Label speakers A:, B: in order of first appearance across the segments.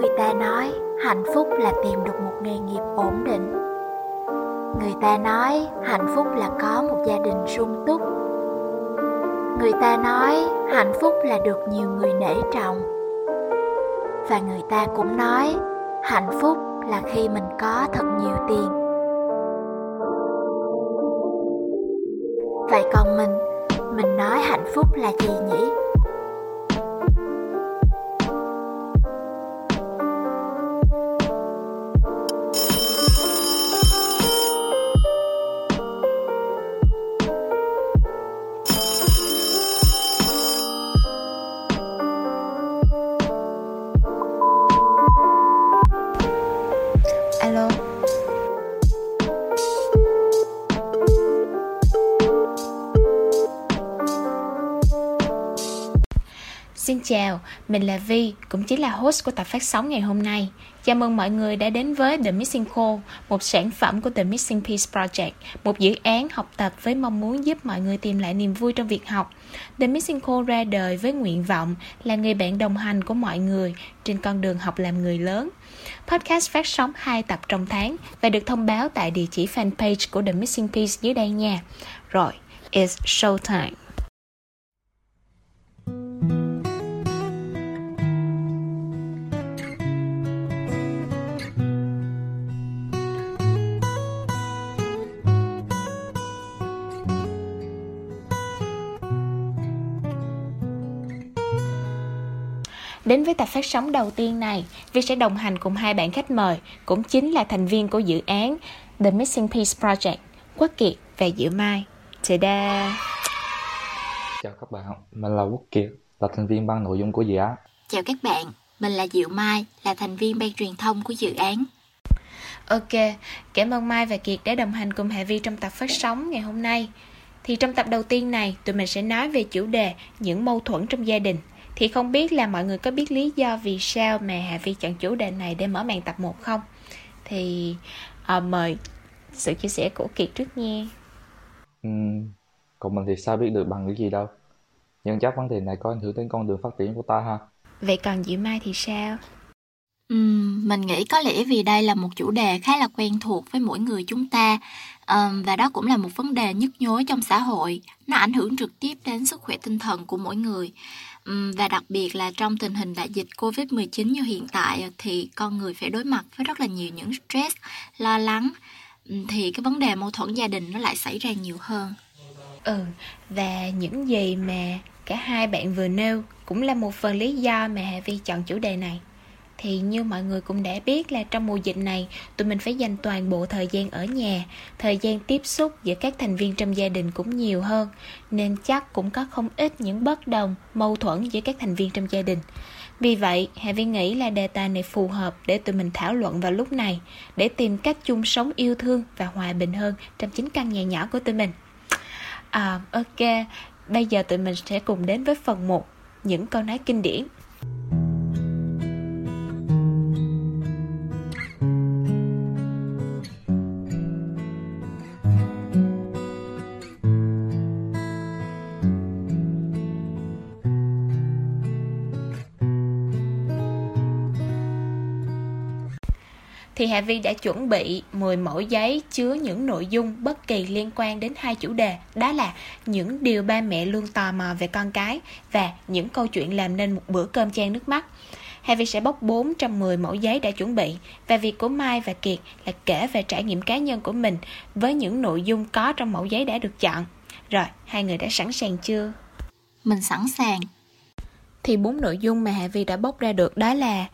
A: người ta nói hạnh phúc là tìm được một nghề nghiệp ổn định. Người ta nói hạnh phúc là có một gia đình sung túc. Người ta nói hạnh phúc là được nhiều người nể trọng. Và người ta cũng nói hạnh phúc là khi mình có thật nhiều tiền. Vậy còn mình mình nói hạnh phúc là gì nhỉ?
B: Xin chào, mình là Vi, cũng chính là host của tập phát sóng ngày hôm nay. Chào mừng mọi người đã đến với The Missing Call, một sản phẩm của The Missing Piece Project, một dự án học tập với mong muốn giúp mọi người tìm lại niềm vui trong việc học. The Missing Call ra đời với nguyện vọng là người bạn đồng hành của mọi người trên con đường học làm người lớn. Podcast phát sóng 2 tập trong tháng và được thông báo tại địa chỉ fanpage của The Missing Piece dưới đây nha. Rồi, it's show Đến với tập phát sóng đầu tiên này, Vi sẽ đồng hành cùng hai bạn khách mời, cũng chính là thành viên của dự án The Missing Piece Project, Quốc Kiệt và Diệu Mai. Ta-da!
C: Chào các bạn, mình là Quốc Kiệt, là thành viên ban nội dung của dự án.
A: Chào các bạn, mình là Diệu Mai, là thành viên ban truyền thông của dự án.
B: Ok, cảm ơn Mai và Kiệt đã đồng hành cùng Hà Vi trong tập phát sóng ngày hôm nay. Thì trong tập đầu tiên này, tụi mình sẽ nói về chủ đề những mâu thuẫn trong gia đình – thì không biết là mọi người có biết lý do vì sao mà Hà Vi chọn chủ đề này để mở màn tập 1 không? Thì à, mời sự chia sẻ của Kiệt trước nha.
C: Ừ, còn mình thì sao biết được bằng cái gì đâu. Nhưng chắc vấn đề này có ảnh hưởng đến con đường phát triển của ta ha.
B: Vậy còn Diệu Mai thì sao?
A: Uhm, mình nghĩ có lẽ vì đây là một chủ đề khá là quen thuộc với mỗi người chúng ta um, và đó cũng là một vấn đề nhức nhối trong xã hội nó ảnh hưởng trực tiếp đến sức khỏe tinh thần của mỗi người và đặc biệt là trong tình hình đại dịch Covid-19 như hiện tại ờ, thì con người phải đối mặt với rất là nhiều những stress, lo lắng thì cái vấn đề mâu thuẫn gia đình nó lại xảy ra nhiều hơn.
B: Ừ, và những gì mà cả hai bạn vừa nêu cũng là một phần lý do mà Hà Vi chọn chủ đề này thì như mọi người cũng đã biết là trong mùa dịch này, tụi mình phải dành toàn bộ thời gian ở nhà, thời gian tiếp xúc giữa các thành viên trong gia đình cũng nhiều hơn, nên chắc cũng có không ít những bất đồng, mâu thuẫn giữa các thành viên trong gia đình. Vì vậy, Hà Vi nghĩ là đề tài này phù hợp để tụi mình thảo luận vào lúc này, để tìm cách chung sống yêu thương và hòa bình hơn trong chính căn nhà nhỏ của tụi mình. À ok, bây giờ tụi mình sẽ cùng đến với phần 1 những câu nói kinh điển. Thì Hạ Vi đã chuẩn bị 10 mẫu giấy chứa những nội dung bất kỳ liên quan đến hai chủ đề, đó là những điều ba mẹ luôn tò mò về con cái và những câu chuyện làm nên một bữa cơm chan nước mắt. Hà Vi sẽ bóc 4 trong 10 mẫu giấy đã chuẩn bị và việc của Mai và Kiệt là kể về trải nghiệm cá nhân của mình với những nội dung có trong mẫu giấy đã được chọn. Rồi, hai người đã sẵn sàng chưa?
A: Mình sẵn sàng.
B: Thì bốn nội dung mà Hà Vi đã bóc ra được đó là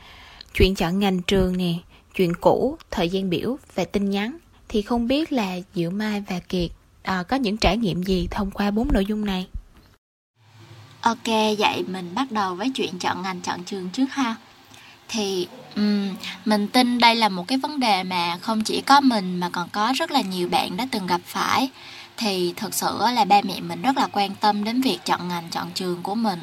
B: chuyện chọn ngành trường nè, chuyện cũ, thời gian biểu và tin nhắn thì không biết là Diệu Mai và Kiệt à, có những trải nghiệm gì thông qua bốn nội dung này.
A: Ok, vậy mình bắt đầu với chuyện chọn ngành chọn trường trước ha. Thì um, mình tin đây là một cái vấn đề mà không chỉ có mình mà còn có rất là nhiều bạn đã từng gặp phải. Thì thực sự là ba mẹ mình rất là quan tâm đến việc chọn ngành chọn trường của mình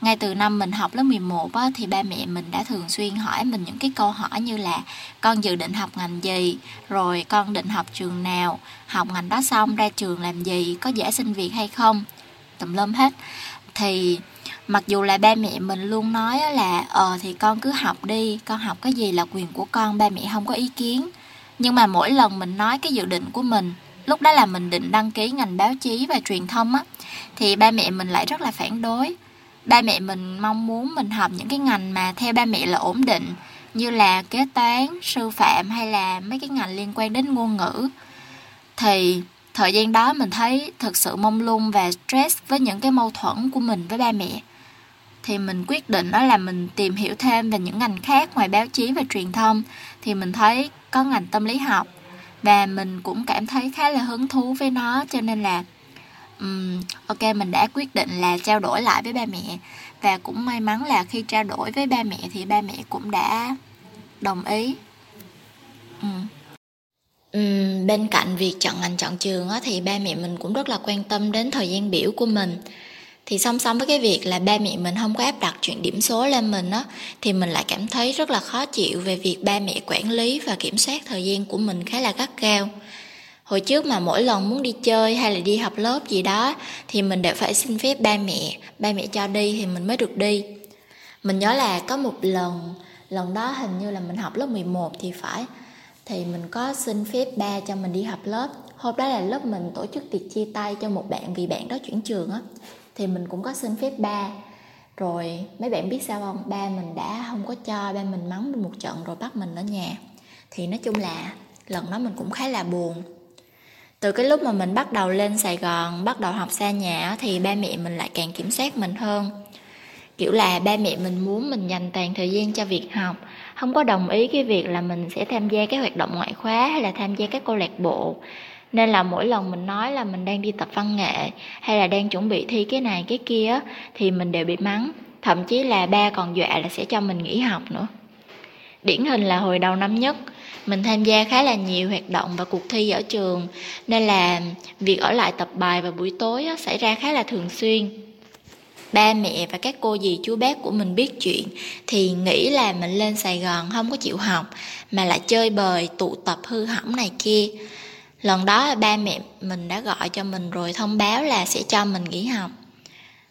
A: ngay từ năm mình học lớp 11 á, thì ba mẹ mình đã thường xuyên hỏi mình những cái câu hỏi như là con dự định học ngành gì, rồi con định học trường nào, học ngành đó xong ra trường làm gì, có dễ xin việc hay không, tùm lum hết. Thì mặc dù là ba mẹ mình luôn nói là ờ thì con cứ học đi con học cái gì là quyền của con ba mẹ không có ý kiến. Nhưng mà mỗi lần mình nói cái dự định của mình lúc đó là mình định đăng ký ngành báo chí và truyền thông á thì ba mẹ mình lại rất là phản đối ba mẹ mình mong muốn mình học những cái ngành mà theo ba mẹ là ổn định, như là kế toán, sư phạm hay là mấy cái ngành liên quan đến ngôn ngữ. Thì thời gian đó mình thấy thực sự mông lung và stress với những cái mâu thuẫn của mình với ba mẹ. Thì mình quyết định đó là mình tìm hiểu thêm về những ngành khác ngoài báo chí và truyền thông. Thì mình thấy có ngành tâm lý học và mình cũng cảm thấy khá là hứng thú với nó, cho nên là um, ok mình đã quyết định là trao đổi lại với ba mẹ. Và cũng may mắn là khi trao đổi với ba mẹ thì ba mẹ cũng đã đồng ý. Um. Um, bên cạnh việc chọn ngành chọn trường á, thì ba mẹ mình cũng rất là quan tâm đến thời gian biểu của mình. Thì song song với cái việc là ba mẹ mình không có áp đặt chuyện điểm số lên mình á thì mình lại cảm thấy rất là khó chịu về việc ba mẹ quản lý và kiểm soát thời gian của mình khá là gắt gao hồi trước mà mỗi lần muốn đi chơi hay là đi học lớp gì đó, thì mình đều phải xin phép ba mẹ ba mẹ cho đi thì mình mới được đi. Mình nhớ là có một lần lần đó hình như là mình học lớp 11 thì phải, thì mình có xin phép ba cho mình đi học lớp. Hôm đó là lớp mình tổ chức tiệc chia tay cho một bạn vì bạn đó chuyển trường á, thì mình cũng có xin phép ba. Rồi mấy bạn biết sao không? Ba mình đã không có cho, ba mình mắng mình một trận rồi bắt mình ở nhà. Thì nói chung là lần đó mình cũng khá là buồn từ cái lúc mà mình bắt đầu lên sài gòn, bắt đầu học xa nhà thì ba mẹ mình lại càng kiểm soát mình hơn. Kiểu là ba mẹ mình muốn mình dành toàn thời gian cho việc học. Không có đồng ý cái việc là mình sẽ tham gia các hoạt động ngoại khóa hay là tham gia các câu lạc bộ. Nên là mỗi lần mình nói là mình đang đi tập văn nghệ hay là đang chuẩn bị thi cái này, cái kia thì mình đều bị mắng. Thậm chí là ba còn dọa là sẽ cho mình nghỉ học nữa. Điển hình là hồi đầu năm nhất mình tham gia khá là nhiều hoạt động và cuộc thi ở trường nên là việc ở lại tập bài vào buổi tối á, xảy ra khá là thường xuyên. Ba mẹ và các cô dì chú bác của mình biết chuyện thì nghĩ là mình lên sài gòn không có chịu học mà lại chơi bời tụ tập hư hỏng này kia. Lần đó ba mẹ mình đã gọi cho mình rồi thông báo là sẽ cho mình nghỉ học.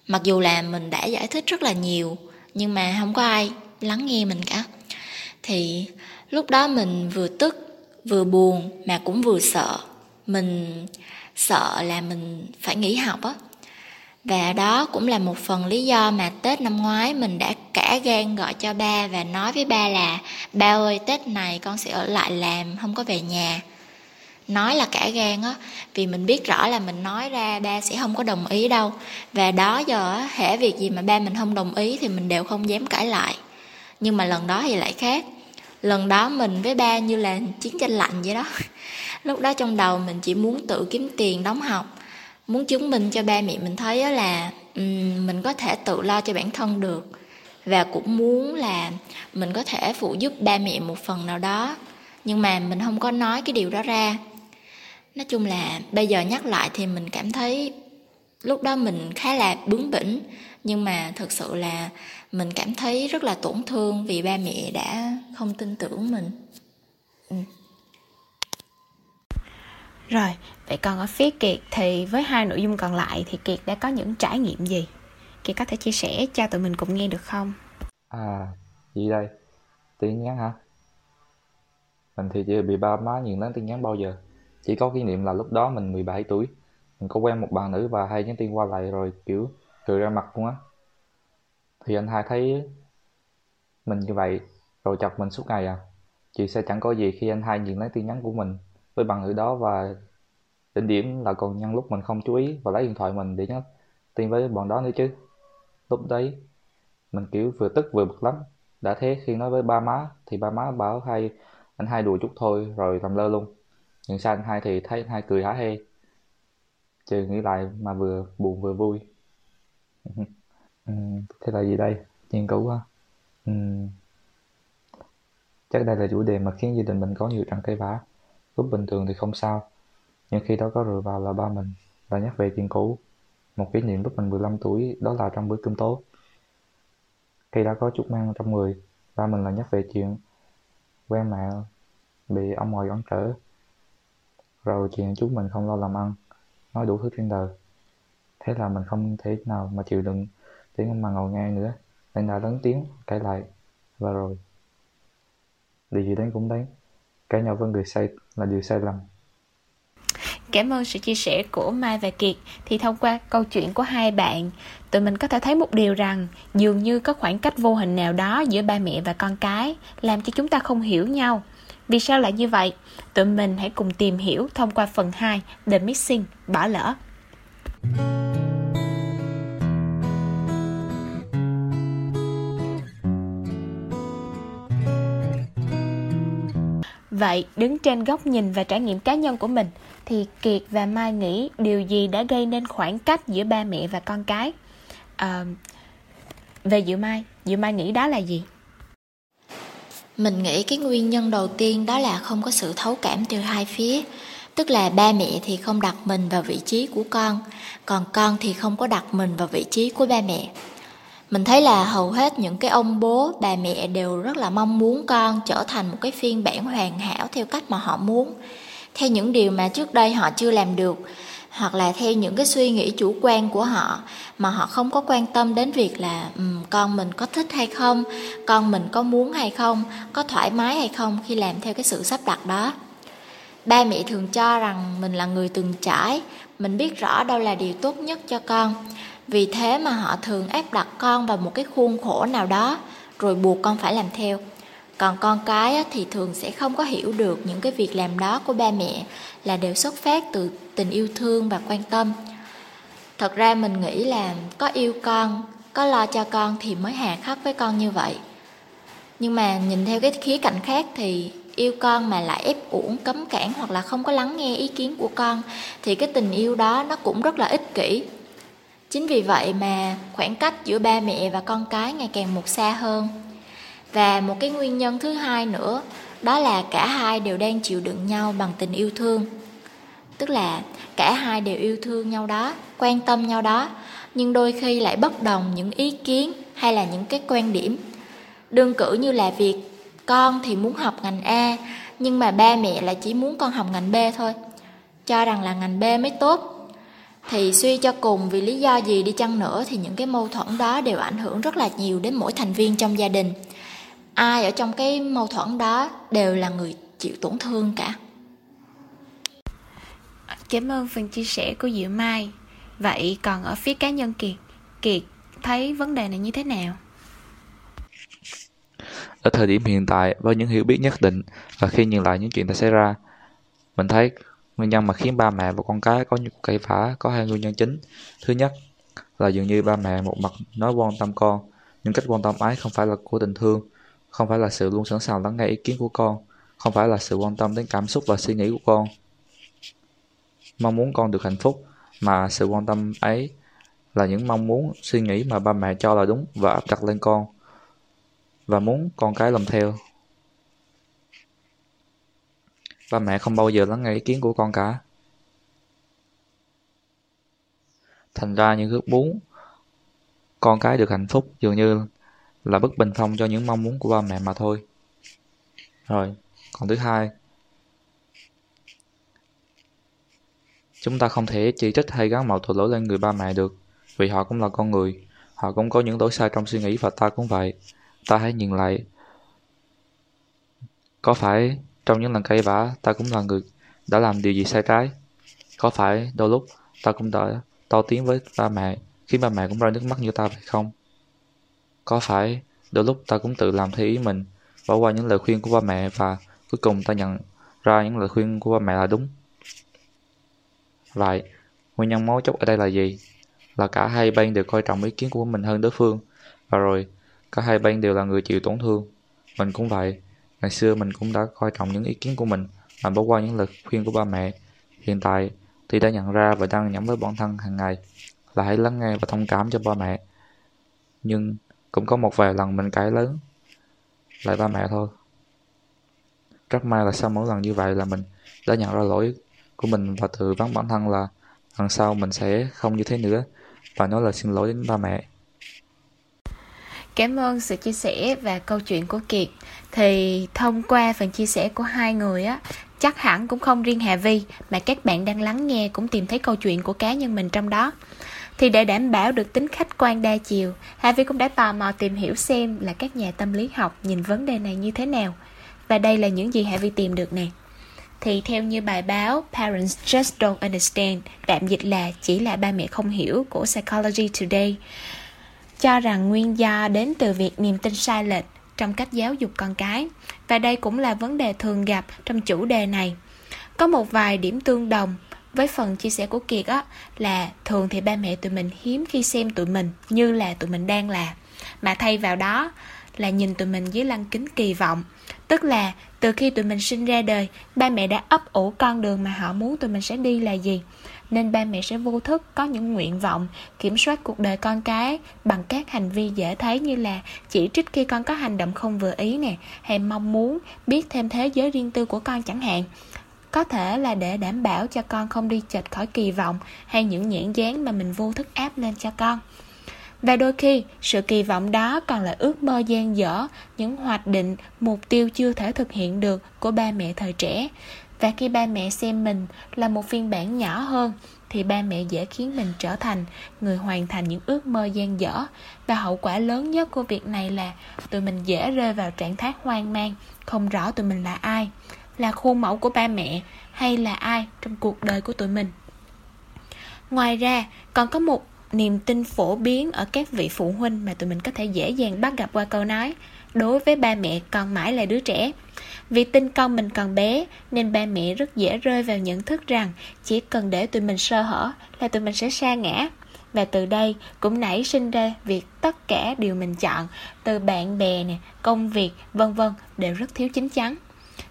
A: Mặc dù là mình đã giải thích rất là nhiều nhưng mà không có ai lắng nghe mình cả. Thì lúc đó mình vừa tức, vừa buồn mà cũng vừa sợ. Mình sợ là mình phải nghỉ học á. Và đó cũng là một phần lý do mà tết năm ngoái mình đã cả gan gọi cho ba và nói với ba là, ba ơi, tết này con sẽ ở lại làm, không có về nhà. Nói là cả gan á, vì mình biết rõ là mình nói ra ba sẽ không có đồng ý đâu. Và đó giờ á, hễ việc gì mà ba mình không đồng ý thì mình đều không dám cãi lại. Nhưng mà lần đó thì lại khác lần đó mình với ba như là chiến tranh lạnh vậy đó. Lúc đó trong đầu mình chỉ muốn tự kiếm tiền đóng học. Muốn chứng minh cho ba mẹ mình thấy là um, mình có thể tự lo cho bản thân được. Và cũng muốn là mình có thể phụ giúp ba mẹ một phần nào đó. Nhưng mà mình không có nói cái điều đó ra. Nói chung là bây giờ nhắc lại thì mình cảm thấy lúc đó mình khá là bướng bỉnh. Nhưng mà thực sự là mình cảm thấy rất là tổn thương vì ba mẹ đã không tin tưởng mình. Ừ.
B: rồi vậy còn ở phía kiệt thì với hai nội dung còn lại thì kiệt đã có những trải nghiệm gì? Kiệt có thể chia sẻ cho tụi mình cùng nghe được không?
C: À gì đây? Tin nhắn hả? Mình thì chưa bị ba má nhiều nhắn tin nhắn bao giờ. Chỉ có kỷ niệm là lúc đó mình 17 tuổi. Mình có quen một bạn nữ và hay nhắn tin qua lại rồi kiểu cười ra mặt luôn á thì anh hai thấy mình như vậy, rồi chọc mình suốt ngày à? Chị sẽ chẳng có gì khi anh hai nhìn lấy tin nhắn của mình. Với bằng ngữ đó và đỉnh điểm là còn nhân lúc mình không chú ý và lấy điện thoại mình để nhắn tin với bọn đó nữa chứ. Lúc đấy, mình kiểu vừa tức vừa bực lắm. Đã thế khi nói với ba má thì ba má bảo hai, anh hai đùa chút thôi rồi làm lơ luôn. Nhưng sao anh hai thì thấy anh hai cười hả hê? Trừ nghĩ lại mà vừa buồn vừa vui. Ừ, thế là gì đây? Nghiên cứu ha ừ. chắc đây là chủ đề mà khiến gia đình mình có nhiều trận cây vã lúc bình thường thì không sao. Nhưng khi đó có rượu vào là ba mình và nhắc về chuyện cũ. Một kỷ niệm lúc mình 15 tuổi, đó là trong bữa cơm tối. Khi đã có chút mang trong người, ba mình là nhắc về chuyện quen mẹ bị ông ngoại cản trở. Rồi chuyện chúng mình không lo làm ăn, nói đủ thứ trên đời. Thế là mình không thể nào mà chịu đựng tiếng mà ngồi ngang nữa Anh đã lớn tiếng cãi lại Và rồi Điều gì đến cũng đến Cãi nhau với người sai là điều sai lầm
B: Cảm ơn sự chia sẻ của Mai và Kiệt. Thì thông qua câu chuyện của hai bạn, tụi mình có thể thấy một điều rằng dường như có khoảng cách vô hình nào đó giữa ba mẹ và con cái làm cho chúng ta không hiểu nhau. Vì sao lại như vậy? Tụi mình hãy cùng tìm hiểu thông qua phần 2 The Missing, bỏ lỡ. Vậy, đứng trên góc nhìn và trải nghiệm cá nhân của mình, thì Kiệt và Mai nghĩ điều gì đã gây nên khoảng cách giữa ba mẹ và con cái? À, về Diệu Mai, Diệu Mai nghĩ đó là gì?
A: Mình nghĩ cái nguyên nhân đầu tiên đó là không có sự thấu cảm từ hai phía. Tức là ba mẹ thì không đặt mình vào vị trí của con, còn con thì không có đặt mình vào vị trí của ba mẹ. Mình thấy là hầu hết những cái ông bố, bà mẹ đều rất là mong muốn con trở thành một cái phiên bản hoàn hảo theo cách mà họ muốn, theo những điều mà trước đây họ chưa làm được hoặc là theo những cái suy nghĩ chủ quan của họ mà họ không có quan tâm đến việc là um, con mình có thích hay không con mình có muốn hay không có thoải mái hay không khi làm theo cái sự sắp đặt đó. Ba mẹ thường cho rằng mình là người từng trải mình biết rõ đâu là điều tốt nhất cho con vì thế mà họ thường áp đặt con vào một cái khuôn khổ nào đó, rồi buộc con phải làm theo. Còn con cái thì thường sẽ không có hiểu được những cái việc làm đó của ba mẹ là đều xuất phát từ tình yêu thương và quan tâm. Thật ra mình nghĩ là có yêu con, có lo cho con thì mới hà khắc với con như vậy. Nhưng mà nhìn theo cái khía cạnh khác thì yêu con mà lại ép uổng, cấm cản hoặc là không có lắng nghe ý kiến của con thì cái tình yêu đó nó cũng rất là ích kỷ chính vì vậy mà khoảng cách giữa ba mẹ và con cái ngày càng một xa hơn. Và một cái nguyên nhân thứ hai nữa, đó là cả hai đều đang chịu đựng nhau bằng tình yêu thương. Tức là cả hai đều yêu thương nhau đó, quan tâm nhau đó, nhưng đôi khi lại bất đồng những ý kiến hay là những cái quan điểm. Đơn cử như là việc con thì muốn học ngành a, nhưng mà ba mẹ lại chỉ muốn con học ngành b thôi. Cho rằng là ngành b mới tốt thì suy cho cùng vì lý do gì đi chăng nữa thì những cái mâu thuẫn đó đều ảnh hưởng rất là nhiều đến mỗi thành viên trong gia đình. Ai ở trong cái mâu thuẫn đó đều là người chịu tổn thương cả.
B: Cảm ơn phần chia sẻ của diệu mai. Vậy còn ở phía cá nhân kiệt kiệt thấy vấn đề này như thế nào?
C: Ở thời điểm hiện tại với những hiểu biết nhất định và khi nhìn lại những chuyện đã xảy ra mình thấy nguyên nhân mà khiến ba mẹ và con cái có những cãi vã có hai nguyên nhân chính. Thứ nhất là dường như ba mẹ một mặt nói quan tâm con, nhưng cách quan tâm ấy không phải là của tình thương, không phải là sự luôn sẵn sàng lắng nghe ý kiến của con, không phải là sự quan tâm đến cảm xúc và suy nghĩ của con. Mong muốn con được hạnh phúc, mà sự quan tâm ấy là những mong muốn, suy nghĩ mà ba mẹ cho là đúng và áp đặt lên con, và muốn con cái làm theo ba mẹ không bao giờ lắng nghe ý kiến của con cả. Thành ra những ước muốn, con cái được hạnh phúc dường như là bất bình phong cho những mong muốn của ba mẹ mà thôi. Rồi, còn thứ hai. Chúng ta không thể chỉ trích hay gắn mọi tội lỗi lên người ba mẹ được, vì họ cũng là con người, họ cũng có những lỗi sai trong suy nghĩ và ta cũng vậy. Ta hãy nhìn lại, có phải trong những lần cãi vã ta cũng là người đã làm điều gì sai trái có phải đôi lúc ta cũng đã to tiếng với ba mẹ khiến ba mẹ cũng rơi nước mắt như ta phải không có phải đôi lúc ta cũng tự làm theo ý mình, bỏ qua những lời khuyên của ba mẹ và cuối cùng ta nhận ra những lời khuyên của ba mẹ là đúng. Vậy, nguyên nhân mấu chốt ở đây là gì? Là cả hai bên đều coi trọng ý kiến của mình hơn đối phương, và rồi cả hai bên đều là người chịu tổn thương. Mình cũng vậy, ngày xưa mình cũng đã coi trọng những ý kiến của mình mà bỏ qua những lời khuyên của ba mẹ. Hiện tại thì đã nhận ra và đang nhắm với bản thân hàng ngày là hãy lắng nghe và thông cảm cho ba mẹ. Nhưng cũng có một vài lần mình cãi lớn lại ba mẹ thôi rất may là sau mỗi lần như vậy là mình đã nhận ra lỗi của mình và tự vấn bản thân là lần sau mình sẽ không như thế nữa và nói lời xin lỗi đến ba mẹ
B: Cảm ơn sự chia sẻ và câu chuyện của Kiệt. Thì thông qua phần chia sẻ của hai người á, chắc hẳn cũng không riêng Hà Vi mà các bạn đang lắng nghe cũng tìm thấy câu chuyện của cá nhân mình trong đó. Thì để đảm bảo được tính khách quan đa chiều, Hà Vi cũng đã tò mò tìm hiểu xem là các nhà tâm lý học nhìn vấn đề này như thế nào. Và đây là những gì Hà Vi tìm được nè. Thì theo như bài báo Parents Just Don't Understand, tạm dịch là chỉ là ba mẹ không hiểu của Psychology Today, cho rằng nguyên do đến từ việc niềm tin sai lệch trong cách giáo dục con cái. Và đây cũng là vấn đề thường gặp trong chủ đề này. Có một vài điểm tương đồng với phần chia sẻ của Kiệt á, là thường thì ba mẹ tụi mình hiếm khi xem tụi mình như là tụi mình đang là mà thay vào đó là nhìn tụi mình dưới lăng kính kỳ vọng tức là từ khi tụi mình sinh ra đời, ba mẹ đã ấp ủ con đường mà họ muốn tụi mình sẽ đi là gì nên ba mẹ sẽ vô thức có những nguyện vọng, kiểm soát cuộc đời con cái bằng các hành vi dễ thấy như là chỉ trích khi con có hành động không vừa ý nè, hay mong muốn biết thêm thế giới riêng tư của con chẳng hạn. Có thể là để đảm bảo cho con không đi chệch khỏi kỳ vọng hay những nhãn dán mà mình vô thức áp lên cho con. Và đôi khi, sự kỳ vọng đó còn là ước mơ gian dở, những hoạch định, mục tiêu chưa thể thực hiện được của ba mẹ thời trẻ và khi ba mẹ xem mình là một phiên bản nhỏ hơn, thì ba mẹ dễ khiến mình trở thành người hoàn thành những ước mơ gian dở. Và hậu quả lớn nhất của việc này là tụi mình dễ rơi vào trạng thái hoang mang, không rõ tụi mình là ai, là khuôn mẫu của ba mẹ hay là ai trong cuộc đời của tụi mình. Ngoài ra, còn có một niềm tin phổ biến ở các vị phụ huynh mà tụi mình có thể dễ dàng bắt gặp qua câu nói, đối với ba mẹ còn mãi là đứa trẻ vì tin con mình còn bé, nên ba mẹ rất dễ rơi vào nhận thức rằng chỉ cần để tụi mình sơ hở là tụi mình sẽ sa ngã. Và từ đây cũng nảy sinh ra việc tất cả điều mình chọn, từ bạn bè nè, công việc, vân vân, đều rất thiếu chính chắn.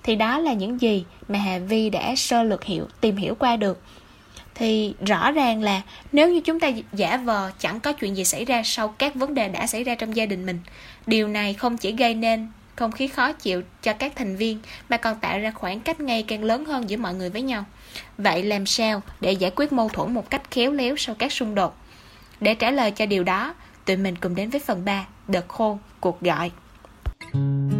B: Thì đó là những gì mà Hà Vi đã sơ lược hiểu, tìm hiểu qua được. Thì rõ ràng là nếu như chúng ta giả vờ chẳng có chuyện gì xảy ra sau các vấn đề đã xảy ra trong gia đình mình, điều này không chỉ gây nên không khí khó chịu cho các thành viên, mà còn tạo ra khoảng cách ngày càng lớn hơn giữa mọi người với nhau. Vậy làm sao để giải quyết mâu thuẫn một cách khéo léo sau các xung đột? Để trả lời cho điều đó, tụi mình cùng đến với phần 3 đợt khô cuộc gọi. Có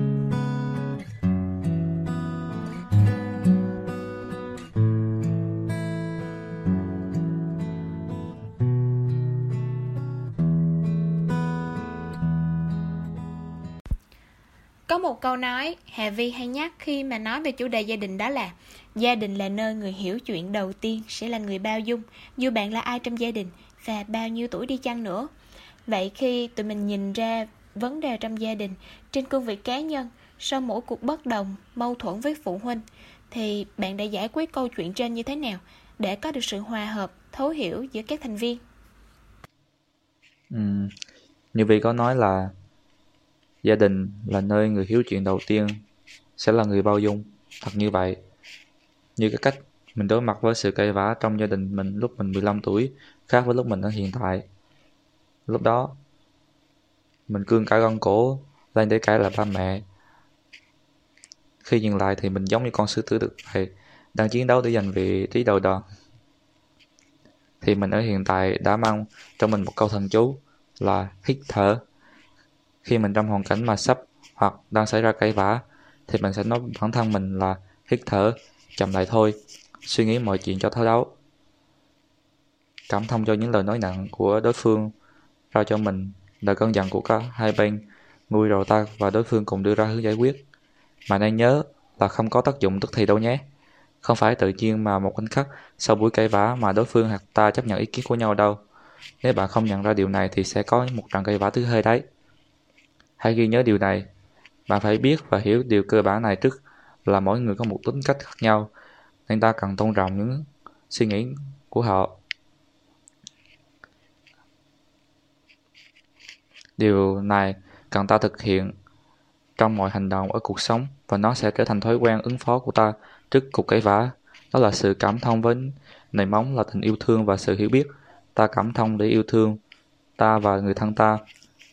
B: một câu nói Hà Vi hay nhắc khi mà nói về chủ đề gia đình đó là Gia đình là nơi người hiểu chuyện đầu tiên sẽ là người bao dung Dù bạn là ai trong gia đình và bao nhiêu tuổi đi chăng nữa Vậy khi tụi mình nhìn ra vấn đề trong gia đình Trên cương vị cá nhân Sau mỗi cuộc bất đồng, mâu thuẫn với phụ huynh Thì bạn đã giải quyết câu chuyện trên như thế nào Để có được sự hòa hợp, thấu hiểu giữa các thành viên
C: ừ. Như Vi có nói là Gia đình là nơi người hiếu chuyện đầu tiên sẽ là người bao dung, thật như vậy. Như cái cách mình đối mặt với sự cay vã trong gia đình mình lúc mình 15 tuổi khác với lúc mình ở hiện tại. Lúc đó, mình cương cả gân cổ lên để cãi lại ba mẹ. Khi nhìn lại thì mình giống như con sư tử được vậy, đang chiến đấu để giành vị trí đầu đòn. Thì mình ở hiện tại đã mang trong mình một câu thần chú là hít thở khi mình trong hoàn cảnh mà sắp hoặc đang xảy ra cãi vã, thì mình sẽ nói bản thân mình là hít thở, chậm lại thôi, suy nghĩ mọi chuyện cho thấu đáo. Cảm thông cho những lời nói nặng của đối phương, ra cho mình lời cơn giận của cả hai bên, nguôi rồi ta và đối phương cùng đưa ra hướng giải quyết. Mà nên nhớ là không có tác dụng tức thì đâu nhé. Không phải tự nhiên mà một khoảnh khắc sau buổi cãi vã mà đối phương hoặc ta chấp nhận ý kiến của nhau đâu. Nếu bạn không nhận ra điều này thì sẽ có một trận cãi vã thứ hai đấy. Hãy ghi nhớ điều này. Bạn phải biết và hiểu điều cơ bản này trước là mỗi người có một tính cách khác nhau, nên ta cần tôn trọng những suy nghĩ của họ. Điều này cần ta thực hiện trong mọi hành động ở cuộc sống và nó sẽ trở thành thói quen ứng phó của ta trước cuộc cãi vã. Đó là sự cảm thông với nền móng là tình yêu thương và sự hiểu biết. Ta cảm thông để yêu thương ta và người thân ta,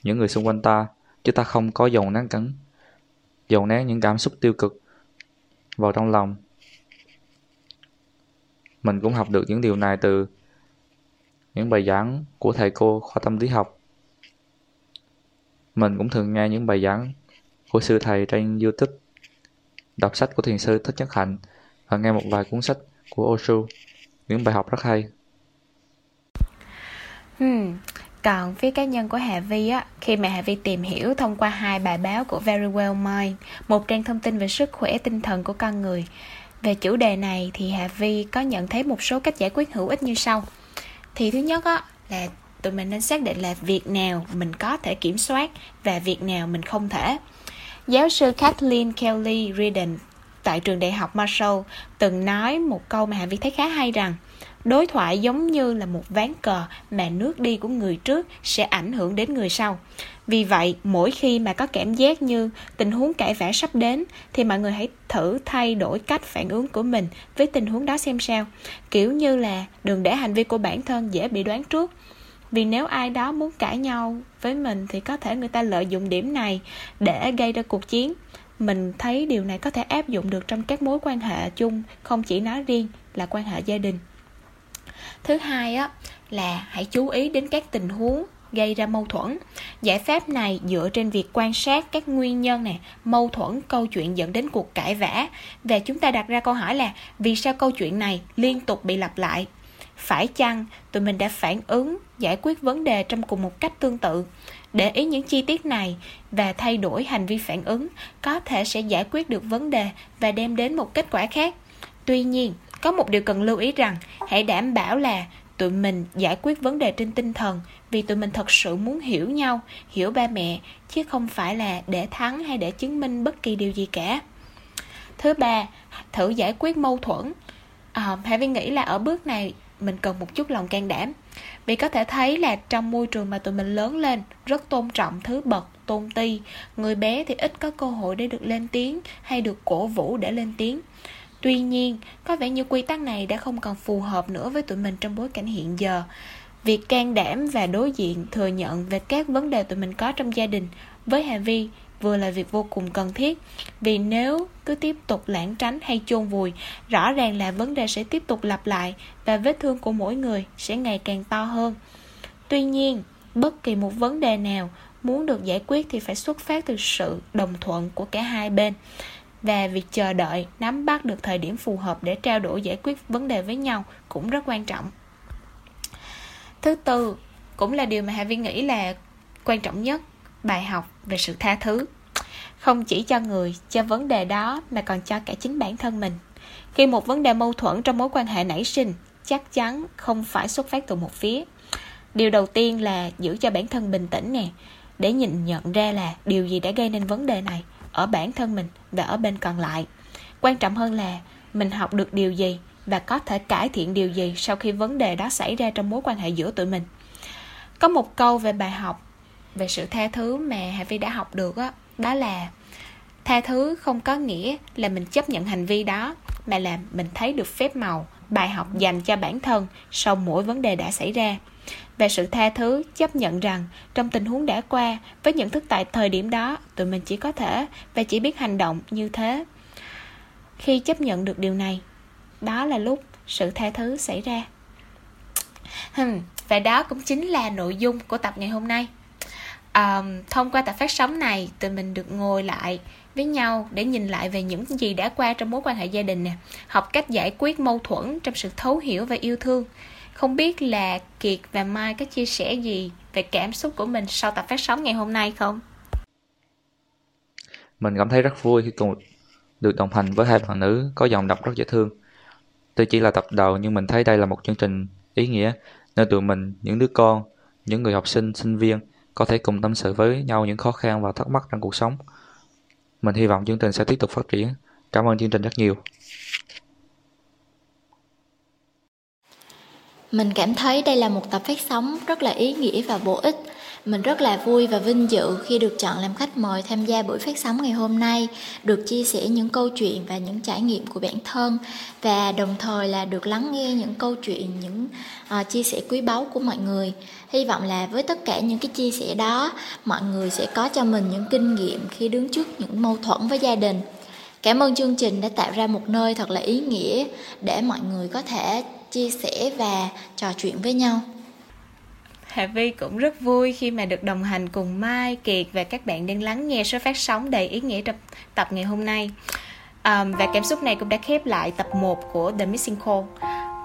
C: những người xung quanh ta chứ ta không có dồn nén cắn dồn nén những cảm xúc tiêu cực vào trong lòng. Mình cũng học được những điều này từ những bài giảng của thầy cô khoa tâm lý học. Mình cũng thường nghe những bài giảng của sư thầy trên youtube, đọc sách của thiền sư thích nhất hạnh và nghe một vài cuốn sách của Osho những bài học rất hay.
B: Hmm. Còn phía cá nhân của Hà Vi á, khi mà Hà Vi tìm hiểu thông qua hai bài báo của Very Well Mind, một trang thông tin về sức khỏe tinh thần của con người. Về chủ đề này thì Hà Vi có nhận thấy một số cách giải quyết hữu ích như sau. Thì thứ nhất á, là tụi mình nên xác định là việc nào mình có thể kiểm soát và việc nào mình không thể. Giáo sư Kathleen Kelly Reardon tại trường đại học Marshall từng nói một câu mà Hà Vi thấy khá hay rằng đối thoại giống như là một ván cờ mà nước đi của người trước sẽ ảnh hưởng đến người sau. Vì vậy, mỗi khi mà có cảm giác như tình huống cãi vã sắp đến, thì mọi người hãy thử thay đổi cách phản ứng của mình với tình huống đó xem sao. Kiểu như là đừng để hành vi của bản thân dễ bị đoán trước. Vì nếu ai đó muốn cãi nhau với mình thì có thể người ta lợi dụng điểm này để gây ra cuộc chiến. Mình thấy điều này có thể áp dụng được trong các mối quan hệ chung, không chỉ nói riêng là quan hệ gia đình thứ hai á, là hãy chú ý đến các tình huống gây ra mâu thuẫn. Giải pháp này dựa trên việc quan sát các nguyên nhân này mâu thuẫn, câu chuyện dẫn đến cuộc cãi vã. Và chúng ta đặt ra câu hỏi là, vì sao câu chuyện này liên tục bị lặp lại? Phải chăng tụi mình đã phản ứng, giải quyết vấn đề trong cùng một cách tương tự? Để ý những chi tiết này và thay đổi hành vi phản ứng, có thể sẽ giải quyết được vấn đề và đem đến một kết quả khác. Tuy nhiên có một điều cần lưu ý rằng hãy đảm bảo là tụi mình giải quyết vấn đề trên tinh thần vì tụi mình thật sự muốn hiểu nhau hiểu ba mẹ chứ không phải là để thắng hay để chứng minh bất kỳ điều gì cả. Thứ ba thử giải quyết mâu thuẫn. À, hãy Vi nghĩ là ở bước này mình cần một chút lòng can đảm. Vì có thể thấy là trong môi trường mà tụi mình lớn lên rất tôn trọng thứ bậc tôn ti. Người bé thì ít có cơ hội để được lên tiếng hay được cổ vũ để lên tiếng tuy nhiên, có vẻ như quy tắc này đã không còn phù hợp nữa với tụi mình trong bối cảnh hiện giờ. Việc can đảm và đối diện thừa nhận về các vấn đề tụi mình có trong gia đình với hà vi vừa là việc vô cùng cần thiết, vì nếu cứ tiếp tục lãng tránh hay chôn vùi, rõ ràng là vấn đề sẽ tiếp tục lặp lại và vết thương của mỗi người sẽ ngày càng to hơn. Tuy nhiên, bất kỳ một vấn đề nào muốn được giải quyết thì phải xuất phát từ sự đồng thuận của cả hai bên và việc chờ đợi, nắm bắt được thời điểm phù hợp để trao đổi giải quyết vấn đề với nhau cũng rất quan trọng. Thứ tư, cũng là điều mà Hà viên nghĩ là quan trọng nhất, bài học về sự tha thứ. Không chỉ cho người, cho vấn đề đó, mà còn cho cả chính bản thân mình. Khi một vấn đề mâu thuẫn trong mối quan hệ nảy sinh, chắc chắn không phải xuất phát từ một phía. Điều đầu tiên là giữ cho bản thân bình tĩnh nè, để nhìn nhận ra là điều gì đã gây nên vấn đề này ở bản thân mình và ở bên còn lại. Quan trọng hơn là mình học được điều gì và có thể cải thiện điều gì sau khi vấn đề đó xảy ra trong mối quan hệ giữa tụi mình. Có một câu về bài học về sự tha thứ mà Hà Vi đã học được đó, đó là tha thứ không có nghĩa là mình chấp nhận hành vi đó mà là mình thấy được phép màu bài học dành cho bản thân sau mỗi vấn đề đã xảy ra. Về sự tha thứ chấp nhận rằng trong tình huống đã qua với nhận thức tại thời điểm đó tụi mình chỉ có thể và chỉ biết hành động như thế. Khi chấp nhận được điều này đó là lúc sự tha thứ xảy ra. Hmm, và đó cũng chính là nội dung của tập ngày hôm nay um, thông qua tập phát sóng này tụi mình được ngồi lại với nhau để nhìn lại về những gì đã qua trong mối quan hệ gia đình nè học cách giải quyết mâu thuẫn trong sự thấu hiểu và yêu thương. Không biết là kiệt và mai có chia sẻ gì về cảm xúc của mình sau tập phát sóng ngày hôm nay không?
C: Mình cảm thấy rất vui khi cùng được đồng hành với hai bạn nữ có giọng đọc rất dễ thương. Tuy chỉ là tập đầu nhưng mình thấy đây là một chương trình ý nghĩa nơi tụi mình những đứa con những người học sinh sinh viên có thể cùng tâm sự với nhau những khó khăn và thắc mắc trong cuộc sống. Mình hy vọng chương trình sẽ tiếp tục phát triển. Cảm ơn chương trình rất nhiều.
A: Mình cảm thấy đây là một tập phát sóng rất là ý nghĩa và bổ ích mình rất là vui và vinh dự khi được chọn làm khách mời tham gia buổi phát sóng ngày hôm nay, được chia sẻ những câu chuyện và những trải nghiệm của bản thân và đồng thời là được lắng nghe những câu chuyện, những uh, chia sẻ quý báu của mọi người. Hy vọng là với tất cả những cái chia sẻ đó, mọi người sẽ có cho mình những kinh nghiệm khi đứng trước những mâu thuẫn với gia đình. Cảm ơn chương trình đã tạo ra một nơi thật là ý nghĩa để mọi người có thể chia sẻ và trò chuyện với nhau.
B: Hà Vi cũng rất vui khi mà được đồng hành cùng Mai, Kiệt và các bạn đang lắng nghe số phát sóng đầy ý nghĩa trong tập ngày hôm nay. Um, và cảm xúc này cũng đã khép lại tập 1 của The Missing Call.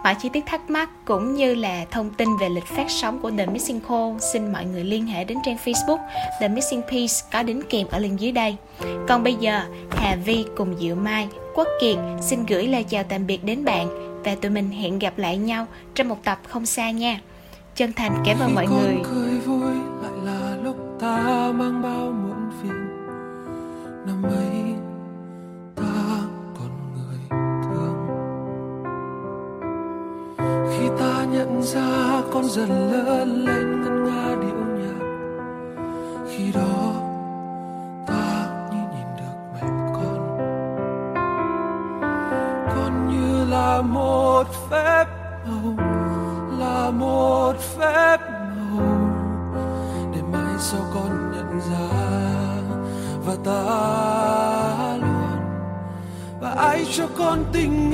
B: Mọi chi tiết thắc mắc cũng như là thông tin về lịch phát sóng của The Missing Call xin mọi người liên hệ đến trang Facebook The Missing Piece có đính kèm ở link dưới đây. Còn bây giờ, Hà Vi cùng Diệu Mai, Quốc Kiệt xin gửi lời chào tạm biệt đến bạn và tụi mình hẹn gặp lại nhau trong một tập không xa nha. Chân thành cảm ơn mọi người.
D: cười vui lại là lúc ta mang bao muộn phiền. Năm ấy ta còn người thương. Khi ta nhận ra con dần lớn lên ngân nga điệu nhạc. Khi đó con tình